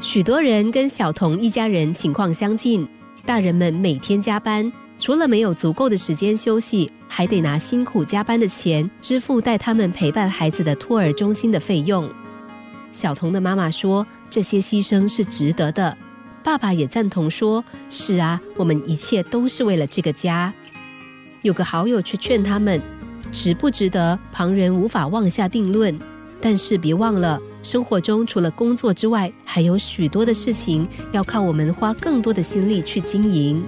许多人跟小童一家人情况相近，大人们每天加班，除了没有足够的时间休息，还得拿辛苦加班的钱支付带他们陪伴孩子的托儿中心的费用。小童的妈妈说：“这些牺牲是值得的。”爸爸也赞同说：“是啊，我们一切都是为了这个家。”有个好友去劝他们：“值不值得？旁人无法妄下定论。但是别忘了。”生活中除了工作之外，还有许多的事情要靠我们花更多的心力去经营。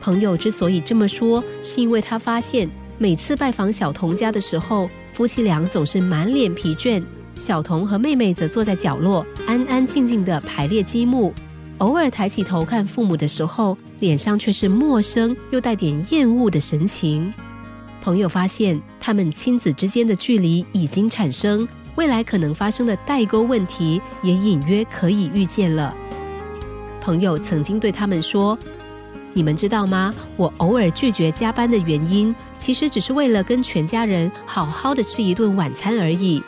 朋友之所以这么说，是因为他发现每次拜访小童家的时候，夫妻俩总是满脸疲倦，小童和妹妹则坐在角落安安静静的排列积木，偶尔抬起头看父母的时候，脸上却是陌生又带点厌恶的神情。朋友发现，他们亲子之间的距离已经产生。未来可能发生的代沟问题也隐约可以预见了。朋友曾经对他们说：“你们知道吗？我偶尔拒绝加班的原因，其实只是为了跟全家人好好的吃一顿晚餐而已。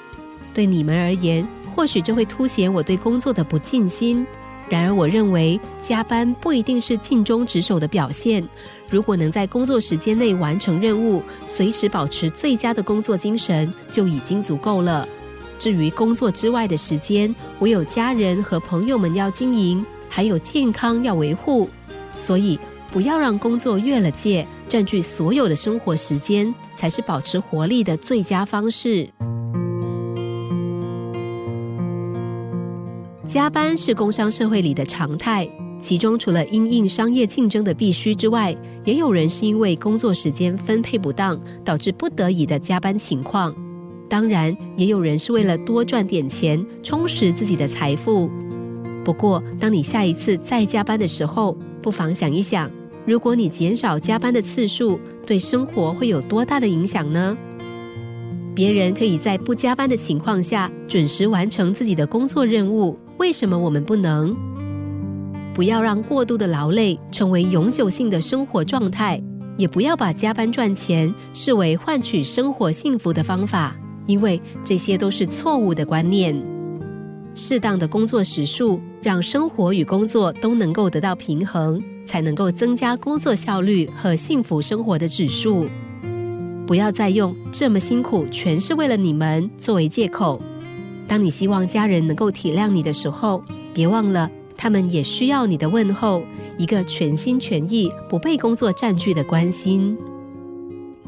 对你们而言，或许这会凸显我对工作的不尽心。然而，我认为加班不一定是尽忠职守的表现。如果能在工作时间内完成任务，随时保持最佳的工作精神，就已经足够了。”至于工作之外的时间，我有家人和朋友们要经营，还有健康要维护，所以不要让工作越了界，占据所有的生活时间，才是保持活力的最佳方式。加班是工商社会里的常态，其中除了因应商业竞争的必须之外，也有人是因为工作时间分配不当，导致不得已的加班情况。当然，也有人是为了多赚点钱，充实自己的财富。不过，当你下一次再加班的时候，不妨想一想，如果你减少加班的次数，对生活会有多大的影响呢？别人可以在不加班的情况下准时完成自己的工作任务，为什么我们不能？不要让过度的劳累成为永久性的生活状态，也不要把加班赚钱视为换取生活幸福的方法。因为这些都是错误的观念。适当的工作时数，让生活与工作都能够得到平衡，才能够增加工作效率和幸福生活的指数。不要再用“这么辛苦全是为了你们”作为借口。当你希望家人能够体谅你的时候，别忘了他们也需要你的问候，一个全心全意、不被工作占据的关心。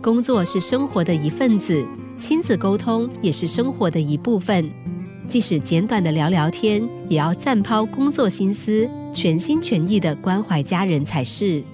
工作是生活的一份子。亲子沟通也是生活的一部分，即使简短的聊聊天，也要暂抛工作心思，全心全意的关怀家人才是。